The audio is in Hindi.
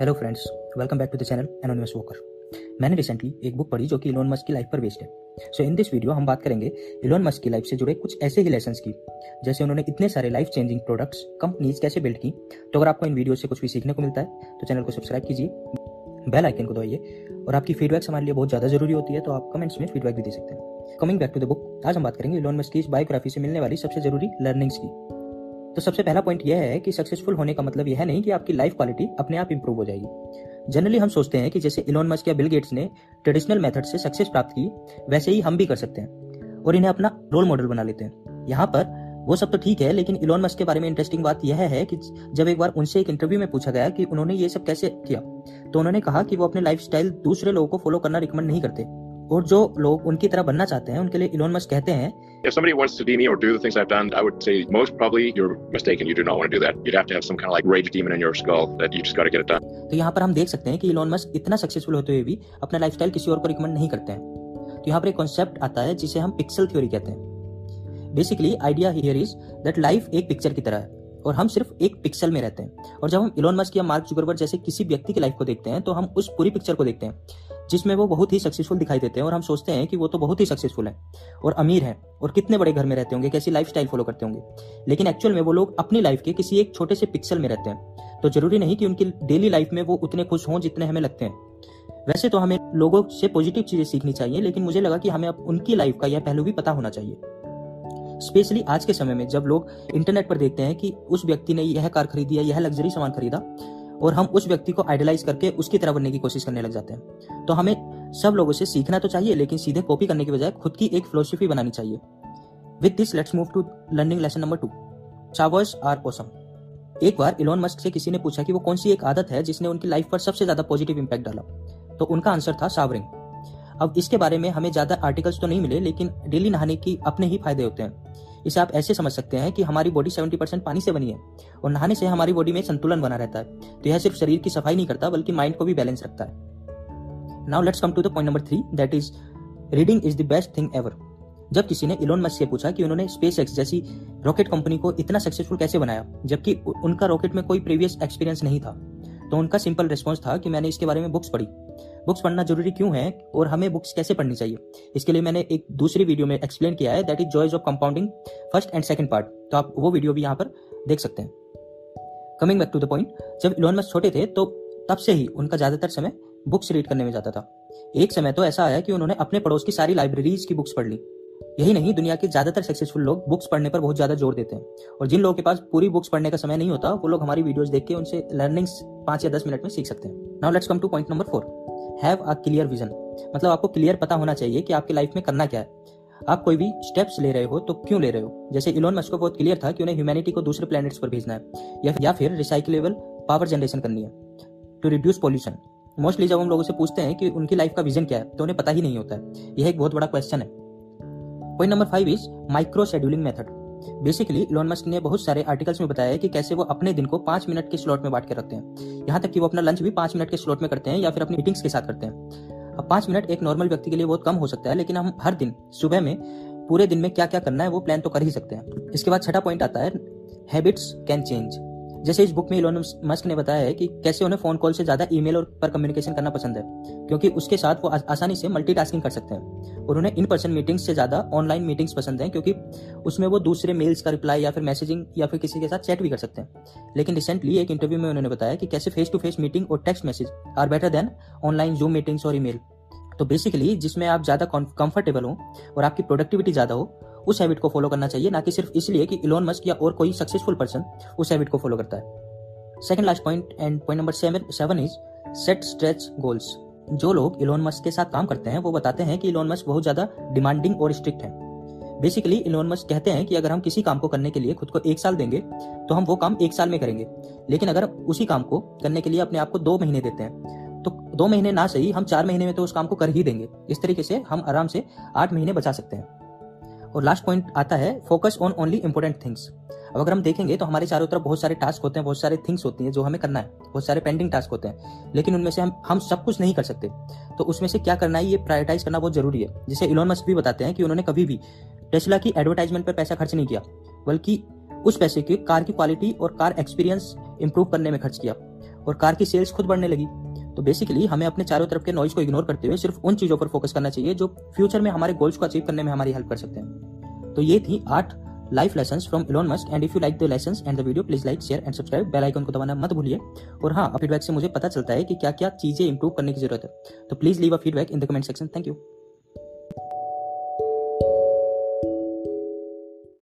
Hello friends welcome back to the channel anonymous walker मैंने रिसेंटली एक बुक पढ़ी जो कि इलोन मस्क की लाइफ पर बेस्ड है। सो इन दिस वीडियो हम बात करेंगे इलोन मस्क की लाइफ से जुड़े कुछ ऐसे ही लेसन की। जैसे उन्होंने इतने सारे लाइफ चेंजिंग प्रोडक्ट्स कंपनीज़ कैसे बिल्ड की। तो अगर आपको इन वीडियो से कुछ भी सीखने को मिलता है तो चैनल को सब्सक्राइब कीजिए बेल आइकन को दबाइए और आपकी फीडबैक्स हमारे लिए बहुत ज़्यादा ज़रूरी होती है तो आप कमेंट्स में फीडबैक भी दे सकते हैं। Coming back to the book आज हम बात करेंगे इलोन मस्क की इस बायोग्राफी से मिलने वाली सबसे ज़रूरी लर्निंग्स की। तो सबसे पहला पॉइंट यह है कि सक्सेसफुल होने का मतलब यह नहीं कि आपकी लाइफ क्वालिटी अपने आप इंप्रूव हो जाएगी। जनरली हम सोचते हैं कि जैसे इलोन मस्क या बिल गेट्स ने ट्रेडिशनल मेथड से सक्सेस प्राप्त की, वैसे ही हम भी कर सकते हैं और इन्हें अपना रोल मॉडल बना लेते हैं। यहाँ पर वो सब तो ठीक है, लेकिन इलोन मस्क के बारे में इंटरेस्टिंग बात यह है कि जब एक बार उनसे एक इंटरव्यू में पूछा गया कि उन्होंने ये सब कैसे किया तो उन्होंने कहा कि वो अपने लाइफ दूसरे लोगों को फॉलो करना रिकमेंड नहीं करते। और जो लोग उनकी तरह बनना चाहते हैं उनके लिए इलोन मस्क कहते हैं If somebody wants to be me or do the things I've done, I would say most probably you're mistaken. You do not want to do that. You'd have to have some kind of like rage demon in your skull that you just got to get it done. तो यहाँ पर हम देख सकते हैं कि इलोन मस्क इतना सक्सेसफुल होते हुए भी अपना लाइफस्टाइल किसी और को रिकमेंड नहीं करते हैं तो यहाँ पर एक कॉन्सेप्ट आता है जिसे हम पिक्सल थ्योरी कहते हैं basically idea here is that life एक पिक्चर की तरह है और हम सिर्फ़ एक पिक्सल में रहते हैं और जब हम इलोन मस्क या मार्क जुगरबर्ग जैसे किसी व्यक्ति की लाइफ को देखते हैं तो हम उस पूरी पिक्चर को देखते हैं जिसमें वो बहुत ही सक्सेसफुल दिखाई देते हैं और हम सोचते हैं कि वो तो बहुत ही सक्सेसफुल है और अमीर है और कितने बड़े घर में रहते होंगे, कैसी लाइफ फॉलो करते होंगे। लेकिन एक्चुअल में वो लोग अपनी लाइफ के किसी एक छोटे से पिक्सल में रहते हैं। तो ज़रूरी नहीं कि उनकी डेली लाइफ में वो उतने खुश हों जितने हमें लगते हैं। वैसे तो हमें लोगों से पॉजिटिव चीज़ें सीखनी चाहिए, लेकिन मुझे लगा कि हमें अब उनकी लाइफ का यह पहलू भी पता होना चाहिए। स्पेशली आज के समय में जब लोग इंटरनेट पर देखते हैं कि उस व्यक्ति ने यह कार खरीदी है, यह लग्जरी सामान खरीदा और हम उस व्यक्ति को आइडलाइज करके उसकी तरह बनने की कोशिश करने लग जाते हैं। तो हमें सब लोगों से सीखना तो चाहिए, लेकिन सीधे कॉपी करने की बजाय खुद की एक फिलोसफी बनानी चाहिए। With this let's move to learning lesson number two showers are awesome एक बार इलोन मस्क से किसी ने पूछा कि वो कौन सी एक आदत है जिसने उनकी लाइफ पर सबसे ज़्यादा पॉजिटिव इम्पैक्ट डाला? तो उनका आंसर था सावरिंग। अब इसके बारे में हमें ज़्यादा आर्टिकल्स तो नहीं मिले, लेकिन डेली नहाने की अपने ही फ़ायदे होते हैं। इसे आप ऐसे समझ सकते हैं कि हमारी बॉडी 70 परसेंट पानी से बनी है और नहाने से हमारी बॉडी में संतुलन बना रहता है। तो यह सिर्फ़ शरीर की सफ़ाई नहीं करता, बल्कि माइंड को भी बैलेंस रखता है। Now let's come to the point number three that is reading is the best thing ever जब किसी ने इलोन मस्क से पूछा कि उन्होंने स्पेस एक्स जैसी रॉकेट कंपनी को इतना सक्सेसफुल कैसे बनाया, जबकि उनका रॉकेट में कोई प्रीवियस एक्सपीरियंस नहीं था तो उनका सिंपल रिस्पॉन्स था कि मैंने इसके बारे में बुक्स पढ़ी। बुक्स पढ़ना ज़रूरी क्यों है और हमें बुक्स कैसे पढ़नी चाहिए? इसके लिए मैंने एक दूसरी वीडियो में एक्सप्लेन किया है that is joys of compounding first and second part तो आप वो वीडियो भी यहाँ पर देख सकते हैं। Coming back to the point जब इलोन मस्क छोटे थे तो तब से ही उनका ज़्यादातर समय बुक्स रीड करने में जाता था। एक समय तो ऐसा आया कि उन्होंने अपने पड़ोस की सारी लाइब्रेरीज की बुक्स पढ़ ली। यही नहीं, दुनिया के ज़्यादातर सक्सेसफुल लोग बुक्स पढ़ने पर बहुत ज़्यादा ज़ोर देते हैं। और जिन लोगों के पास पूरी बुक्स पढ़ने का समय नहीं होता, वो लोग हमारी वीडियोस देख के उनसे लर्निंग्स पाँच या दस मिनट में सीख सकते हैं। Now let's come to point number four have a clear vision मतलब आपको क्लियर पता होना चाहिए कि आपकी लाइफ में करना क्या है। आप कोई भी स्टेप्स ले रहे हो तो क्यों ले रहे हो? जैसे इलोन मस्क को बहुत क्लियर था कि उन्हें ह्यूमैनिटी को दूसरे प्लैनेट्स पर भेजना है। या फिर रिसाइकलेबल पावर जनरेशन करनी है। टू रिड्यूस पॉल्यूशन मोस्टली जब हम लोगों से पूछते हैं कि उनकी लाइफ का विजन क्या है तो उन्हें पता ही नहीं होता है। यह एक बहुत बड़ा क्वेश्चन है। Point number five is micro scheduling method basically Elon Musk ने बहुत सारे आर्टिकल्स में बताया है कि कैसे वो अपने दिन को पाँच मिनट के स्लॉट में बांट के रखते हैं। यहाँ तक कि वो अपना लंच भी पाँच मिनट के स्लॉट में करते हैं या फिर अपनी मीटिंग्स के साथ करते हैं। अब पाँच मिनट एक नॉर्मल व्यक्ति के लिए बहुत कम हो सकता है, लेकिन हम हर दिन, सुबह में, पूरे दिन में क्या क्या करना है वो प्लान तो कर ही सकते हैं। इसके बाद छठा पॉइंट आता है हैबिट्स कैन चेंज जैसे इस बुक में इलोन मस्क ने बताया है कि कैसे उन्हें फ़ोन कॉल से ज़्यादा ईमेल और पर कम्युनिकेशन करना पसंद है, क्योंकि उसके साथ वो आसानी से मल्टीटास्किंग कर सकते हैं। और उन्हें इन पर्सन मीटिंग्स से ज़्यादा ऑनलाइन मीटिंग्स पसंद है, क्योंकि उसमें वो दूसरे मेल्स का रिप्लाई या फिर मैसेजिंग या फिर किसी के साथ चैट भी कर सकते हैं। लेकिन रिसेंटली एक इंटरव्यू में उन्होंने बताया कि कैसे फेस टू फेस मीटिंग और text message are better than online Zoom meetings और ईमेल तो बेसिकली जिसमें आप ज़्यादा कंफर्टेबल हो और आपकी प्रोडक्टिविटी ज़्यादा हो उस हैबिट को फॉलो करना चाहिए, ना कि सिर्फ़ इसलिए कि इलोन मस्क या और कोई सक्सेसफुल पर्सन उस हैबिट को फॉलो करता है। Second last point and point number seven seven is set stretch goals जो लोग इलोन मस्क के साथ काम करते हैं, वो बताते हैं कि इलोन मस्क बहुत ज़्यादा डिमांडिंग और स्ट्रिक्ट है। बेसिकली इलोन मस्क कहते हैं कि अगर हम किसी काम को करने के लिए खुद को एक साल देंगे तो हम वो काम एक साल में करेंगे। लेकिन अगर उसी काम को करने के लिए अपने आप को दो महीने देते हैं तो दो महीने ना सही, हम चार महीने में तो उस काम को कर ही देंगे। इस तरीके से हम आराम से आठ महीने बचा सकते हैं। और लास्ट पॉइंट आता है focus on only important things अब अगर हम देखेंगे तो हमारे चारों तरफ़ बहुत सारे टास्क होते हैं, बहुत सारे थिंग्स होती हैं जो हमें करना है, बहुत सारे पेंडिंग टास्क होते हैं। लेकिन उनमें से हम हम सब कुछ नहीं कर सकते। तो उसमें से क्या करना है, ये प्रायोरिटाइज करना बहुत ज़रूरी है। जिसे इलोन मस्क भी बताते हैं कि उन्होंने कभी भी टेस्ला की एडवर्टाइजमेंट पर पैसा खर्च नहीं किया, बल्कि उस पैसे की कार की क्वालिटी और कार एक्सपीरियंस इंप्रूव करने में खर्च किया। और कार की सेल्स खुद बढ़ने लगी। तो बेसिकली हमें अपने चारों तरफ़ के नॉइज़ को इग्नोर करते हुए सिर्फ़ उन चीज़ों पर फोकस करना चाहिए जो फ्यूचर में हमारे गोल्स को अचीव करने में हमारी हेल्प कर सकते हैं। तो ये थी आठ life lesson from Elon Musk and if you like the lesson and the video please like share and subscribe bell icon को दबाना मत भूलिए। और हाँ फीडबैक से मुझे पता चलता है कि क्या क्या चीज़ें इंप्रूव करने की ज़रूरत है। तो please leave a feedback in the comment section thank you